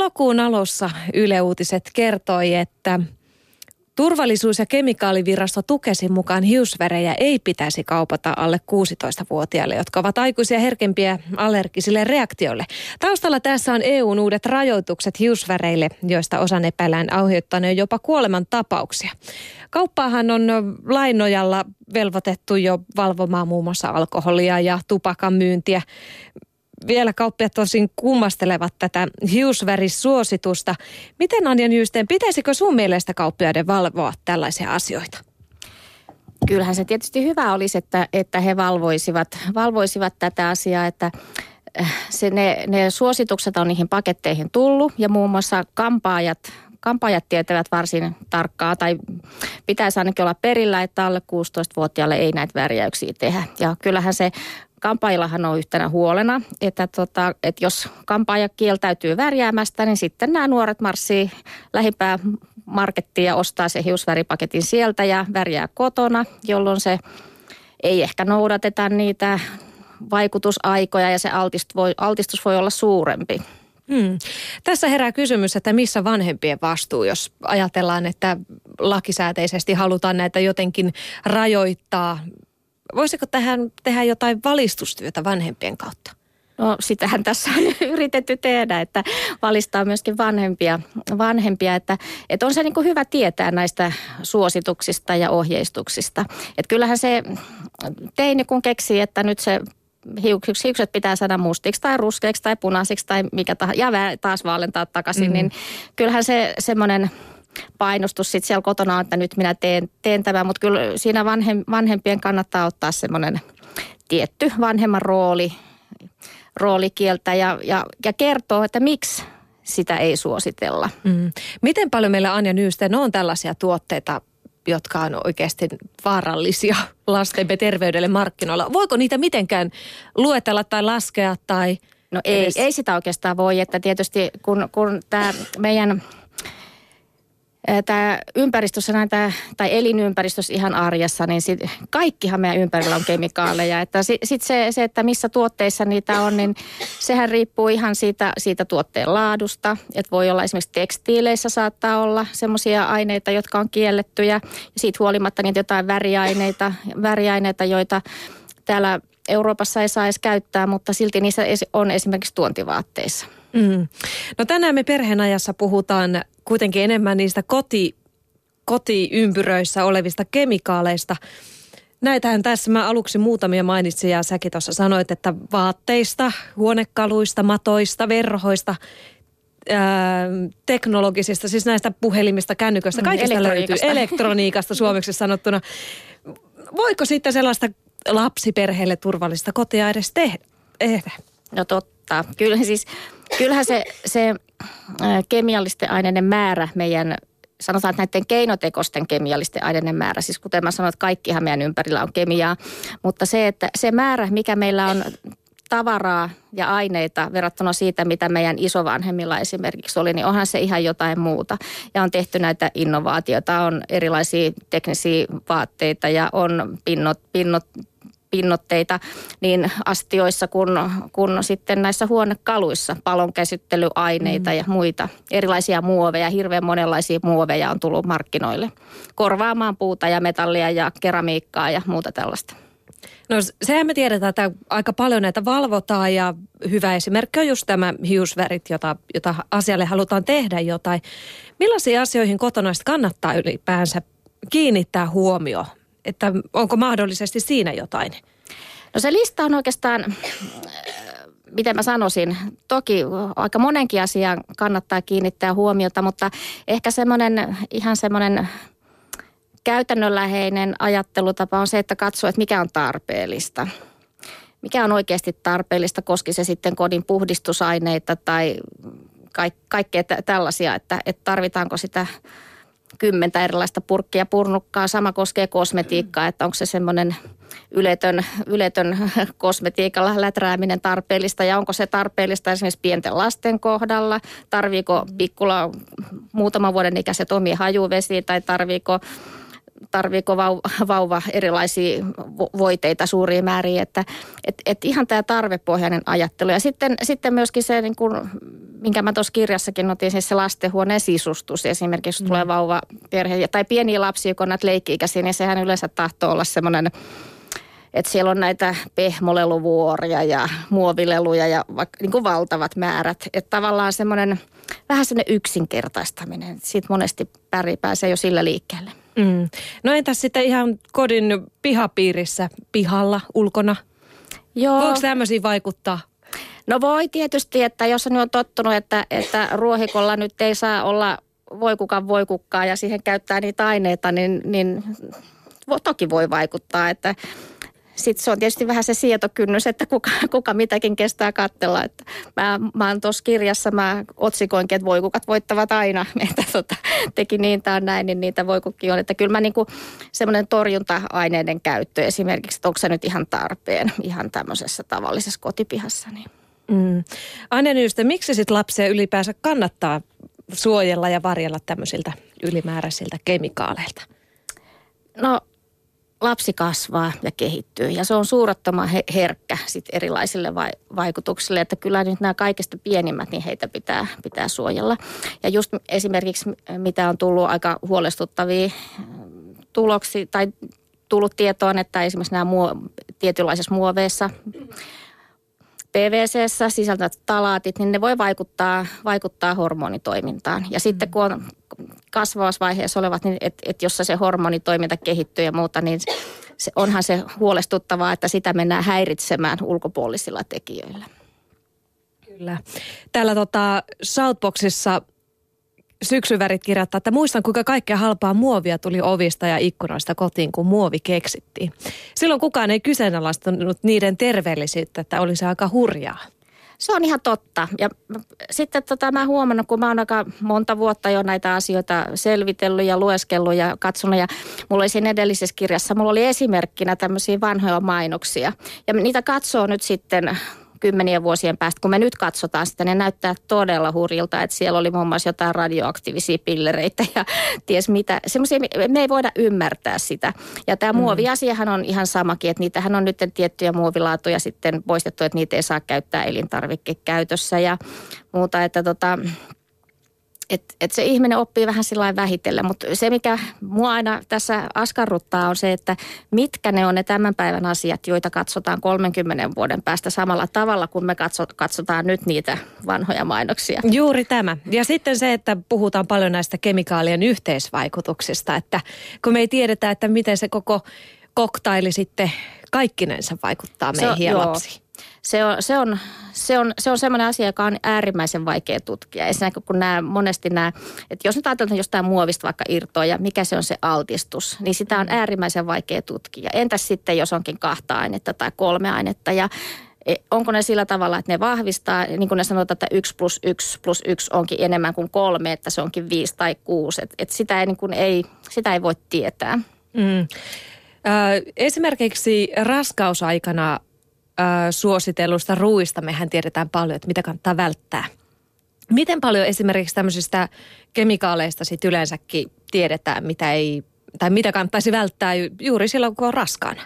Elokuun alussa Yle Uutiset kertoi, että Turvallisuus- ja kemikaalivirasto Tukesin mukaan hiusvärejä ei pitäisi kaupata alle 16-vuotiaille, jotka ovat aikuisia herkempiä allergisille reaktioille. Taustalla tässä on EUn uudet rajoitukset hiusväreille, joista osan epäillään aiheuttaneen jopa kuoleman tapauksia. Kauppaahan on lainojalla velvoitettu jo valvomaan muun muassa alkoholia ja tupakan myyntiä vielä kauppiat tosin kummastelevat tätä hiusvärissuositusta. Miten Anja Nyysteen, pitäisikö sun mielestä kauppiaiden valvoa tällaisia asioita? Kyllähän se tietysti hyvä olisi, että, että he valvoisivat, valvoisivat tätä asiaa, että äh, se, ne, ne suositukset on niihin paketteihin tullut ja muun muassa kampaajat, kampaajat tietävät varsin tarkkaa tai pitäisi ainakin olla perillä, että alle 16-vuotiaalle ei näitä värjäyksiä tehdä. Ja kyllähän se Kampaajillahan on yhtenä huolena, että, tota, että jos kampaaja kieltäytyy värjäämästä, niin sitten nämä nuoret marssii lähimpää markettiin ja ostaa se hiusväripaketin sieltä ja värjää kotona, jolloin se ei ehkä noudateta niitä vaikutusaikoja ja se altistus voi, altistus voi olla suurempi. Hmm. Tässä herää kysymys, että missä vanhempien vastuu, jos ajatellaan, että lakisääteisesti halutaan näitä jotenkin rajoittaa Voisiko tähän tehdä jotain valistustyötä vanhempien kautta? No sitähän tässä on yritetty tehdä, että valistaa myöskin vanhempia, vanhempia että, että on se niin hyvä tietää näistä suosituksista ja ohjeistuksista. Että kyllähän se teini kun keksii, että nyt se hiukset pitää saada mustiksi tai ruskeiksi tai punaisiksi tai mikä tahansa, ja taas vaalentaa takaisin, mm. niin kyllähän se semmoinen painostus sitten siellä kotona on, että nyt minä teen, teen tämän, mutta kyllä siinä vanhem, vanhempien kannattaa ottaa semmoinen tietty vanhemman rooli, roolikieltä ja, ja, ja kertoo, että miksi sitä ei suositella. Mm. Miten paljon meillä Anja Nyysten on tällaisia tuotteita, jotka on oikeasti vaarallisia lastemme terveydelle markkinoilla? Voiko niitä mitenkään luetella tai laskea tai... No ei, ei sitä oikeastaan voi, että tietysti kun, kun tämä meidän tämä ympäristössä näitä, tai elinympäristössä ihan arjessa, niin sit, kaikkihan meidän ympärillä on kemikaaleja. Että sitten sit se, se, että missä tuotteissa niitä on, niin sehän riippuu ihan siitä, siitä tuotteen laadusta. Että voi olla esimerkiksi tekstiileissä saattaa olla semmoisia aineita, jotka on kiellettyjä. Ja siitä huolimatta niitä jotain väriaineita, väriaineita joita täällä Euroopassa ei saa edes käyttää, mutta silti niissä on esimerkiksi tuontivaatteissa. Mm. No tänään me perheenajassa puhutaan kuitenkin enemmän niistä koti, kotiympyröissä olevista kemikaaleista. Näitähän tässä mä aluksi muutamia mainitsin ja säkin tuossa sanoit, että vaatteista, huonekaluista, matoista, verhoista, ää, teknologisista, siis näistä puhelimista, kännyköistä, mm, kaikista löytyy elektroniikasta suomeksi sanottuna. Voiko sitten sellaista lapsiperheelle turvallista kotia edes tehdä? No totta. Kyllä siis Kyllähän se, se kemiallisten aineiden määrä meidän sanotaan, että näiden keinotekoisten kemiallisten aineiden määrä, siis kuten mä sanoin, että kaikkihan meidän ympärillä on kemiaa, mutta se, että se määrä, mikä meillä on tavaraa ja aineita verrattuna siitä, mitä meidän isovanhemmilla esimerkiksi oli, niin onhan se ihan jotain muuta. Ja on tehty näitä innovaatioita, on erilaisia teknisiä vaatteita ja on pinnot, pinnot pinnotteita niin astioissa kuin, kun sitten näissä huonekaluissa, palonkäsittelyaineita mm. ja muita erilaisia muoveja. Hirveän monenlaisia muoveja on tullut markkinoille korvaamaan puuta ja metallia ja keramiikkaa ja muuta tällaista. No sehän me tiedetään, että aika paljon näitä valvotaan ja hyvä esimerkki on just tämä hiusvärit, jota, jota asialle halutaan tehdä jotain. Millaisiin asioihin kotona kannattaa ylipäänsä kiinnittää huomio että onko mahdollisesti siinä jotain? No se lista on oikeastaan, äh, miten mä sanoisin, toki aika monenkin asiaan kannattaa kiinnittää huomiota, mutta ehkä semmoinen ihan semmoinen käytännönläheinen ajattelutapa on se, että katsoo, että mikä on tarpeellista. Mikä on oikeasti tarpeellista, koski se sitten kodin puhdistusaineita tai kaikkea tällaisia, että, että tarvitaanko sitä kymmentä erilaista purkkia purnukkaa. Sama koskee kosmetiikkaa, että onko se semmoinen yletön, yletön kosmetiikalla läträäminen tarpeellista ja onko se tarpeellista esimerkiksi pienten lasten kohdalla. Tarviiko pikkula muutaman vuoden ikäiset omia hajuvesi tai tarviiko tarviiko vauva erilaisia voiteita suuriin määriin, että et, et ihan tämä tarvepohjainen ajattelu. Ja sitten, sitten myöskin se, niin kuin, minkä mä tuossa kirjassakin otin, siis se lastenhuoneen sisustus esimerkiksi, jos tulee mm. vauva perhe tai pieniä lapsia, kun näitä leikki-ikäisiä, niin sehän yleensä tahtoo olla semmoinen että siellä on näitä pehmoleluvuoria ja muovileluja ja vaikka niin kuin valtavat määrät. Että tavallaan semmoinen vähän semmoinen yksinkertaistaminen. Siitä monesti päri pääsee jo sillä liikkeelle. Mm. No entäs sitten ihan kodin pihapiirissä, pihalla, ulkona? Joo. Voiko tämmöisiä vaikuttaa? No voi tietysti, että jos nyt on tottunut, että, että ruohikolla nyt ei saa olla voikukan voikukkaa ja siihen käyttää niitä aineita, niin, niin toki voi vaikuttaa, että sitten se on tietysti vähän se sietokynnys, että kuka, kuka mitäkin kestää katsella. Että mä, mä oon tuossa kirjassa, mä otsikoinkin, että voikukat voittavat aina. Että tota, teki niin tai näin, niin niitä voikukki on. Että kyllä mä niinku semmoinen torjunta-aineiden käyttö esimerkiksi, että onko se nyt ihan tarpeen ihan tämmöisessä tavallisessa kotipihassa. Niin. Mm. Anne Nyystö, miksi sitten lapsia ylipäänsä kannattaa suojella ja varjella tämmöisiltä ylimääräisiltä kemikaaleilta? No lapsi kasvaa ja kehittyy ja se on suurottoman herkkä sit erilaisille vai, vaikutuksille, että kyllä nyt nämä kaikista pienimmät, niin heitä pitää, pitää suojella. Ja just esimerkiksi mitä on tullut aika huolestuttavia mm, tuloksi tai tullut tietoon, että esimerkiksi nämä muo, tietynlaisissa muoveissa PVC sisältävät talaatit, niin ne voi vaikuttaa, vaikuttaa hormonitoimintaan. Ja sitten mm. kun on kasvavassa vaiheessa olevat, niin että et jossa se hormonitoiminta kehittyy ja muuta, niin se, onhan se huolestuttavaa, että sitä mennään häiritsemään ulkopuolisilla tekijöillä. Kyllä. Täällä tota Southboxissa syksyvärit kirjoittaa, että muistan kuinka kaikkea halpaa muovia tuli ovista ja ikkunoista kotiin, kun muovi keksittiin. Silloin kukaan ei kyseenalaistanut niiden terveellisyyttä, että oli se aika hurjaa. Se on ihan totta. Ja sitten tota, mä huomannut, kun mä oon aika monta vuotta jo näitä asioita selvitellyt ja lueskellut ja katsonut. Ja mulla oli siinä edellisessä kirjassa, mulla oli esimerkkinä tämmöisiä vanhoja mainoksia. Ja niitä katsoo nyt sitten kymmenien vuosien päästä, kun me nyt katsotaan sitä, ne näyttää todella hurjilta, että siellä oli muun muassa jotain radioaktiivisia pillereitä ja ties mitä. Semmoisia, me ei voida ymmärtää sitä. Ja tämä mm. muoviasiahan on ihan samakin, että niitähän on nyt tiettyjä muovilaatuja sitten poistettu, että niitä ei saa käyttää elintarvikekäytössä ja muuta, että tota, että et se ihminen oppii vähän sillä vähitellen, mutta se mikä mua aina tässä askarruttaa on se, että mitkä ne on ne tämän päivän asiat, joita katsotaan 30 vuoden päästä samalla tavalla, kun me katso, katsotaan nyt niitä vanhoja mainoksia. Juuri tämä. Ja sitten se, että puhutaan paljon näistä kemikaalien yhteisvaikutuksista, että kun me ei tiedetä, että miten se koko koktaili sitten kaikkinensa vaikuttaa meihin se, ja joo. lapsiin se on, se on, se on, se on semmoinen asia, joka on äärimmäisen vaikea tutkia. Ensinnäkin kun nämä, monesti nämä, että jos nyt ajatellaan jostain muovista vaikka irtoa ja mikä se on se altistus, niin sitä on mm. äärimmäisen vaikea tutkia. Entäs sitten, jos onkin kahta ainetta tai kolme ainetta ja e, onko ne sillä tavalla, että ne vahvistaa, niin kuin ne sanotaan, että yksi plus yksi plus yksi onkin enemmän kuin kolme, että se onkin viisi tai kuusi. Että et sitä, ei, niin kuin ei, sitä ei voi tietää. Mm. Esimerkiksi raskausaikana suositellusta ruuista mehän tiedetään paljon, että mitä kannattaa välttää. Miten paljon esimerkiksi tämmöisistä kemikaaleista sit yleensäkin tiedetään, mitä ei, tai mitä kannattaisi välttää juuri silloin, kun on raskaana?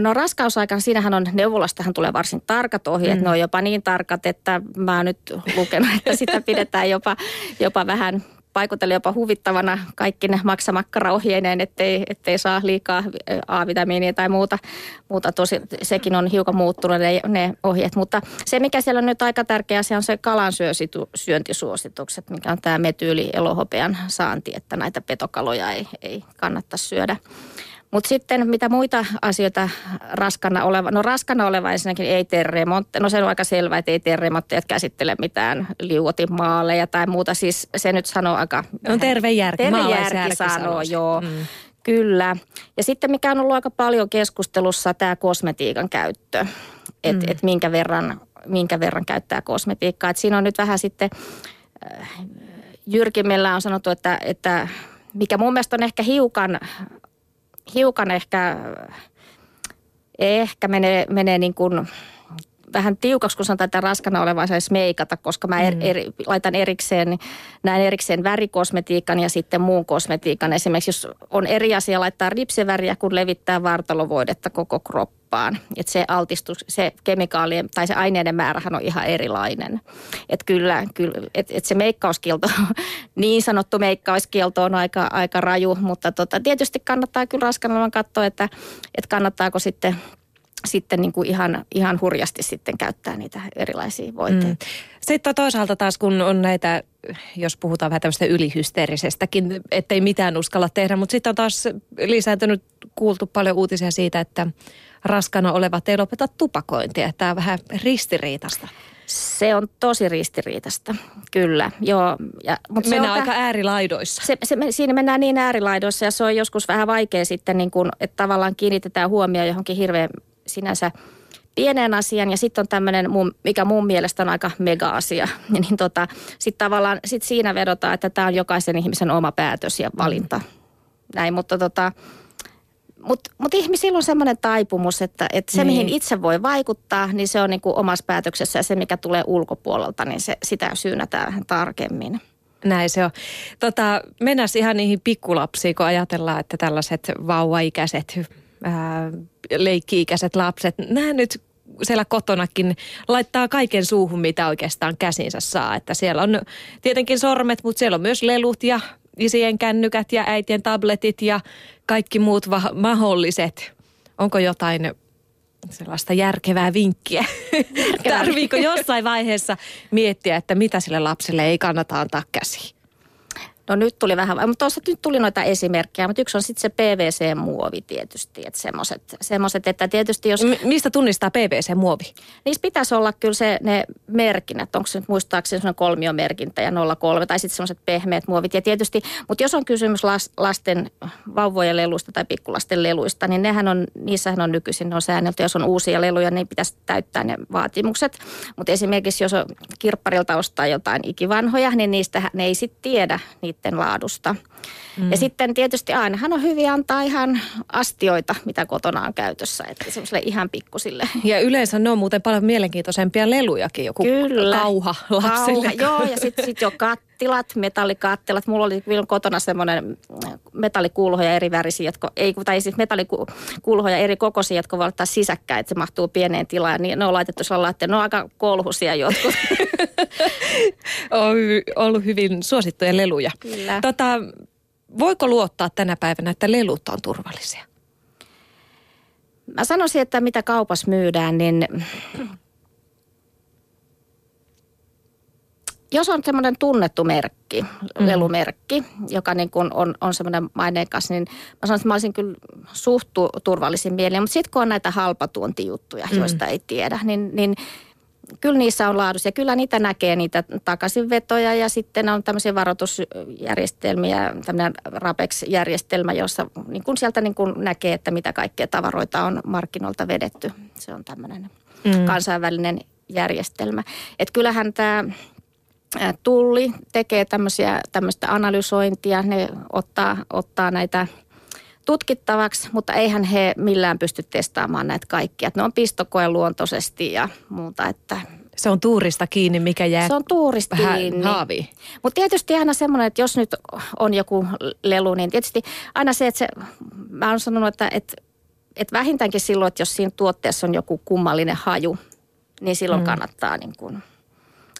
No raskausaikana, siinähän on, neuvolastahan tulee varsin tarkat ohjeet. Mm. Ne on jopa niin tarkat, että mä oon nyt lukenut, että sitä pidetään jopa, jopa vähän paikuteli jopa huvittavana kaikki ne maksamakkaraohjeineen, ettei, ettei saa liikaa A-vitamiinia tai muuta. muuta. Tosi, sekin on hiukan muuttunut ne, ne ohjeet. Mutta se, mikä siellä on nyt aika tärkeä asia, on se kalan syöntisuositukset, mikä on tämä metyyli elohopean saanti, että näitä petokaloja ei, ei kannattaisi syödä. Mutta sitten mitä muita asioita raskana oleva, no raskana oleva ensinnäkin ei tee remontteja. No se on aika selvää, että ei tee remontteja, käsittele mitään liuotimaaleja tai muuta. Siis se nyt sanoo aika... No terve järki, terve järki sanoo, joo. Mm. Kyllä. Ja sitten mikä on ollut aika paljon keskustelussa, tämä kosmetiikan käyttö. Että mm. et minkä, verran, minkä verran käyttää kosmetiikkaa. Et siinä on nyt vähän sitten, äh, Jyrkimmillä on sanottu, että, että mikä mun mielestä on ehkä hiukan hiukan ehkä, ehkä menee, menee niin kuin vähän tiukaksi, kun sanotaan, että raskana oleva saisi meikata, koska mä er, eri, laitan erikseen, näin erikseen värikosmetiikan ja sitten muun kosmetiikan. Esimerkiksi jos on eri asia laittaa ripsiväriä, kun levittää vartalovoidetta koko kroppaan. Että se altistus, se kemikaalien tai se aineiden määrähän on ihan erilainen. Että kyllä, kyllä että et se meikkauskielto, niin sanottu meikkauskielto on aika, aika raju, mutta tota, tietysti kannattaa kyllä raskana katsoa, että, että kannattaako sitten sitten niin kuin ihan, ihan hurjasti sitten käyttää niitä erilaisia voiteita. Mm. Sitten toisaalta taas kun on näitä, jos puhutaan vähän tämmöistä ylihysteerisestäkin, ettei mitään uskalla tehdä, mutta sitten on taas lisääntynyt, kuultu paljon uutisia siitä, että raskana olevat ei lopeta tupakointia. Tämä on vähän ristiriitasta. Se on tosi ristiriitasta, kyllä. Joo, ja, mutta mennään se on aika täh... äärilaidoissa. Se, se, siinä mennään niin äärilaidoissa ja se on joskus vähän vaikea sitten, niin kun, että tavallaan kiinnitetään huomioon johonkin hirveän sinänsä pienen asian ja sitten on tämmöinen, mikä mun mielestä on aika mega-asia. niin tota, sitten tavallaan sit siinä vedotaan, että tämä on jokaisen ihmisen oma päätös ja valinta. Mm. Näin, mutta tota, mutta mut ihmisillä on semmoinen taipumus, että, että se, niin. mihin itse voi vaikuttaa, niin se on niin kuin omassa päätöksessä ja se, mikä tulee ulkopuolelta, niin se, sitä syynätään vähän tarkemmin. Näin se on. Tota, mennään ihan niihin pikkulapsiin, kun ajatellaan, että tällaiset vauvaikäiset ää, leikki-ikäiset lapset, nämä nyt siellä kotonakin laittaa kaiken suuhun, mitä oikeastaan käsinsä saa. Että siellä on tietenkin sormet, mutta siellä on myös lelut ja isien kännykät ja äitien tabletit ja kaikki muut va- mahdolliset. Onko jotain sellaista järkevää vinkkiä? Tarviiko jossain vaiheessa miettiä, että mitä sille lapselle ei kannata antaa käsiin? No nyt tuli vähän, mutta tuossa nyt tuli noita esimerkkejä, mutta yksi on sitten se PVC-muovi tietysti, että semmoiset, semmoset, että tietysti jos... M- mistä tunnistaa PVC-muovi? Niissä pitäisi olla kyllä se, ne merkinnät, onko se nyt muistaakseni semmoinen kolmiomerkintä ja 03 tai sitten semmoiset pehmeät muovit. Ja tietysti, mutta jos on kysymys las, lasten vauvojen leluista tai pikkulasten leluista, niin nehän on, niissähän on nykyisin ne on säännelty. Jos on uusia leluja, niin pitäisi täyttää ne vaatimukset. Mutta esimerkiksi jos on kirpparilta ostaa jotain ikivanhoja, niin niistä ne ei sitten tiedä niitä niiden laadusta. Mm. Ja sitten tietysti ainahan on hyvin antaa ihan astioita, mitä kotona on käytössä, että semmoiselle ihan pikkusille. Ja yleensä ne on muuten paljon mielenkiintoisempia lelujakin, joku Kyllä. kauha lapsille. Kauha, joo, ja sitten sit jo kattilat, metallikattilat. Mulla oli kotona semmoinen metallikuulhoja eri värisiä, jotka, ei, tai siis metallikuulhoja eri kokoisia, jotka voi ottaa sisäkkäin, että se mahtuu pieneen tilaan. Niin ne on laitettu sellainen, että ne on aika kolhusia jotkut. on ollut hyvin suosittuja leluja. Kyllä. Tota, voiko luottaa tänä päivänä, että lelut on turvallisia? Mä sanoisin, että mitä kaupassa myydään, niin jos on semmoinen tunnettu merkki, mm. lelumerkki, joka niin kuin on, on semmoinen maineikas, niin mä sanoisin, että mä olisin kyllä suht turvallisin mielin. Mutta sitten kun on näitä halpatuontijuttuja, mm. joista ei tiedä, niin, niin – kyllä niissä on laadussa ja kyllä niitä näkee, niitä takaisinvetoja ja sitten on tämmöisiä varoitusjärjestelmiä, tämmöinen RAPEX-järjestelmä, jossa niin kuin sieltä niin kuin näkee, että mitä kaikkea tavaroita on markkinoilta vedetty. Se on tämmöinen mm. kansainvälinen järjestelmä. Että kyllähän tämä Tulli tekee tämmöistä analysointia, ne ottaa, ottaa näitä tutkittavaksi, mutta eihän he millään pysty testaamaan näitä kaikkia. Ne on pistokoen luontoisesti ja muuta, että se on tuurista kiinni, mikä jää Se on tuurista kiinni. Mutta tietysti aina semmoinen, että jos nyt on joku lelu, niin tietysti aina se, että se, mä oon sanonut, että, että, että vähintäänkin silloin, että jos siinä tuotteessa on joku kummallinen haju, niin silloin mm. kannattaa niin kuin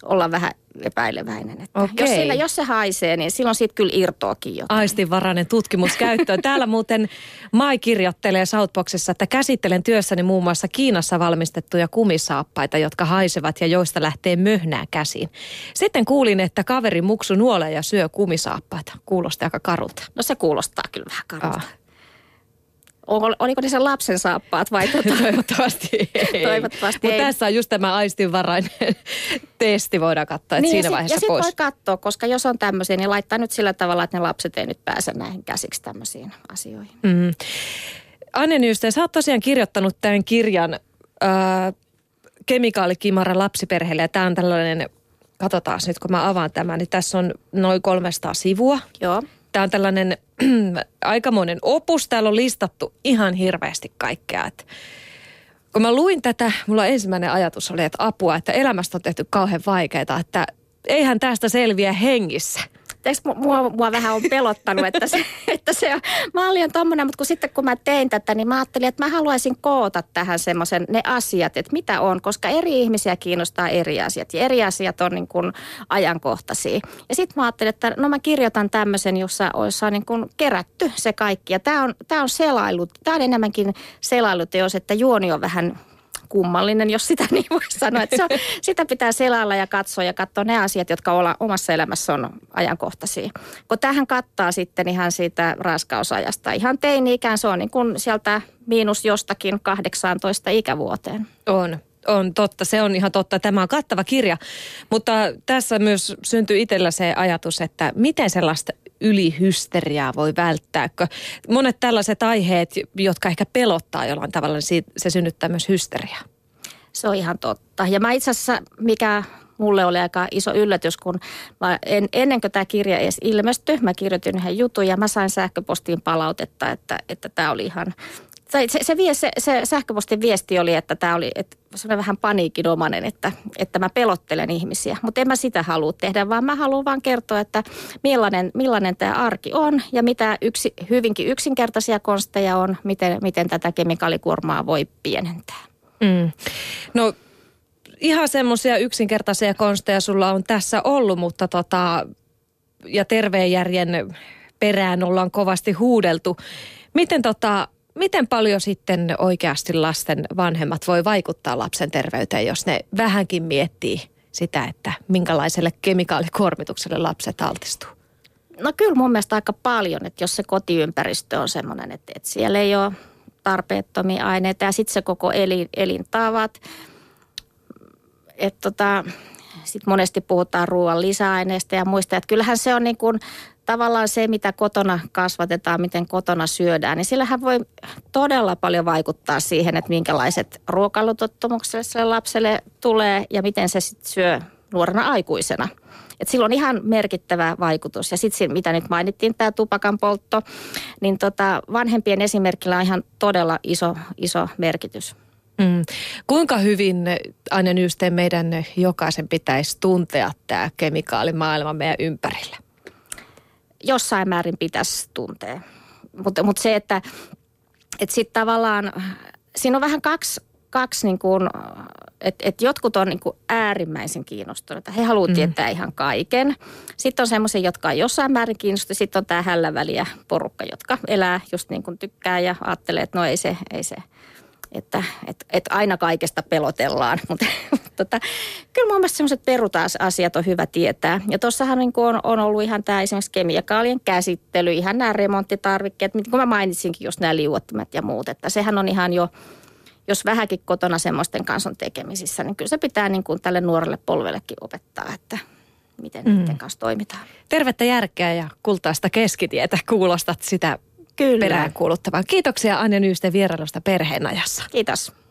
olla vähän epäileväinen. Että okay. jos, sillä, jos se haisee, niin silloin siitä kyllä irtoakin jotain. Aistinvarainen tutkimus käyttöön. Täällä muuten Mai kirjoittelee Southboxissa, että käsittelen työssäni muun muassa Kiinassa valmistettuja kumisaappaita, jotka haisevat ja joista lähtee möhnää käsiin. Sitten kuulin, että kaveri muksu nuolee ja syö kumisaappaita. Kuulostaa aika karulta. No se kuulostaa kyllä vähän karulta. Ah oliko ne sen lapsen saappaat vai tuota? Toivottavasti ei. Toivottavasti Mutta tässä on just tämä aistinvarainen testi, voidaan katsoa, että niin, siinä vaiheessa ja sit, pois. Ja sitten voi katsoa, koska jos on tämmöisiä, niin laittaa nyt sillä tavalla, että ne lapset ei nyt pääse näihin käsiksi tämmöisiin asioihin. Mm. Anne Nyyste, sä oot tosiaan kirjoittanut tämän kirjan äh, Kemikaalikimara lapsiperheelle ja tämä on tällainen, katsotaan nyt kun mä avaan tämän, niin tässä on noin 300 sivua. Joo. Tämä on tällainen aikamoinen opus. Täällä on listattu ihan hirveästi kaikkea. Et Kun mä luin tätä, mulla ensimmäinen ajatus oli, että apua, että elämästä on tehty kauhean vaikeaa, että eihän tästä selviä hengissä tiedätkö, mua, mua vähän on pelottanut, että se, että se on tommonen, mutta kun sitten kun mä tein tätä, niin mä ajattelin, että mä haluaisin koota tähän semmoisen ne asiat, että mitä on, koska eri ihmisiä kiinnostaa eri asiat ja eri asiat on niin kuin ajankohtaisia. Ja sitten mä ajattelin, että no mä kirjoitan tämmöisen, jossa olisi niin kuin kerätty se kaikki. Ja tämä on, tää on selailu, tämä on enemmänkin selailuteos, että juoni on vähän kummallinen, jos sitä niin voi sanoa. Että se on, sitä pitää selailla ja katsoa ja katsoa ne asiat, jotka olla omassa elämässä on ajankohtaisia. Kun tähän kattaa sitten ihan siitä raskausajasta. Ihan teini-ikään se on niin kuin sieltä miinus jostakin 18 ikävuoteen. On. On totta, se on ihan totta. Tämä on kattava kirja, mutta tässä myös syntyy itsellä se ajatus, että miten sellaista ylihysteriaa voi välttääkö. Monet tällaiset aiheet, jotka ehkä pelottaa jollain tavalla, niin se synnyttää myös hysteriaa. Se on ihan totta. Ja mä itse asiassa, mikä mulle oli aika iso yllätys, kun mä en, ennen kuin tämä kirja edes ilmestyi, mä kirjoitin yhden jutun ja mä sain sähköpostiin palautetta, että, että tämä oli ihan se, se, vie, se, se sähköpostin viesti oli, että tämä oli että vähän paniikinomainen, että, että mä pelottelen ihmisiä. Mutta en mä sitä halua tehdä, vaan mä haluan vaan kertoa, että millainen, millainen tämä arki on ja mitä yksi, hyvinkin yksinkertaisia konsteja on, miten, miten tätä kemikaalikuormaa voi pienentää. Mm. No ihan semmoisia yksinkertaisia konsteja sulla on tässä ollut, mutta tota, ja terveen järjen perään ollaan kovasti huudeltu. Miten tota, miten paljon sitten oikeasti lasten vanhemmat voi vaikuttaa lapsen terveyteen, jos ne vähänkin miettii sitä, että minkälaiselle kemikaalikuormitukselle lapset altistuu? No kyllä mun mielestä aika paljon, että jos se kotiympäristö on semmoinen, että, että siellä ei ole tarpeettomia aineita ja sitten se koko elin, elintavat. Että tota, sitten monesti puhutaan ruoan lisäaineista ja muista, että kyllähän se on niin kuin tavallaan se, mitä kotona kasvatetaan, miten kotona syödään, niin sillähän voi todella paljon vaikuttaa siihen, että minkälaiset ruokailutottumukset sille lapselle tulee ja miten se sitten syö nuorena aikuisena. Et sillä on ihan merkittävä vaikutus. Ja sitten mitä nyt mainittiin, tämä tupakan poltto, niin tota, vanhempien esimerkillä on ihan todella iso, iso merkitys. Mm. Kuinka hyvin aina Nyysteen meidän jokaisen pitäisi tuntea tämä kemikaalimaailma meidän ympärillä? Jossain määrin pitäisi tuntea. Mutta mut se, että et sitten tavallaan, siinä on vähän kaksi, kaksi niin kuin, että et jotkut on niin kuin äärimmäisen kiinnostuneita. He haluavat mm. tietää ihan kaiken. Sitten on semmoisia, jotka on jossain määrin kiinnostuneita. Sitten on tämä hälläväliä porukka, jotka elää just niin kuin tykkää ja ajattelee, että no ei se, ei se – että et, et aina kaikesta pelotellaan. Mutta tota, kyllä mun mielestä sellaiset perusasiat on hyvä tietää. Ja tuossahan niin on, on ollut ihan tämä esimerkiksi kemiakaalien käsittely, ihan nämä remonttitarvikkeet, kun mä mainitsinkin just nämä liuottimet ja muut, että sehän on ihan jo jos vähänkin kotona semmoisten kanssa on tekemisissä, niin kyllä se pitää niin kuin tälle nuorelle polvellekin opettaa, että miten mm. niiden kanssa toimitaan. Tervettä järkeä ja kultaista keskitietä kuulostat sitä Kyllä. peräänkuuluttavan. Kiitoksia Anja Nyysten vierailusta perheenajassa. Kiitos.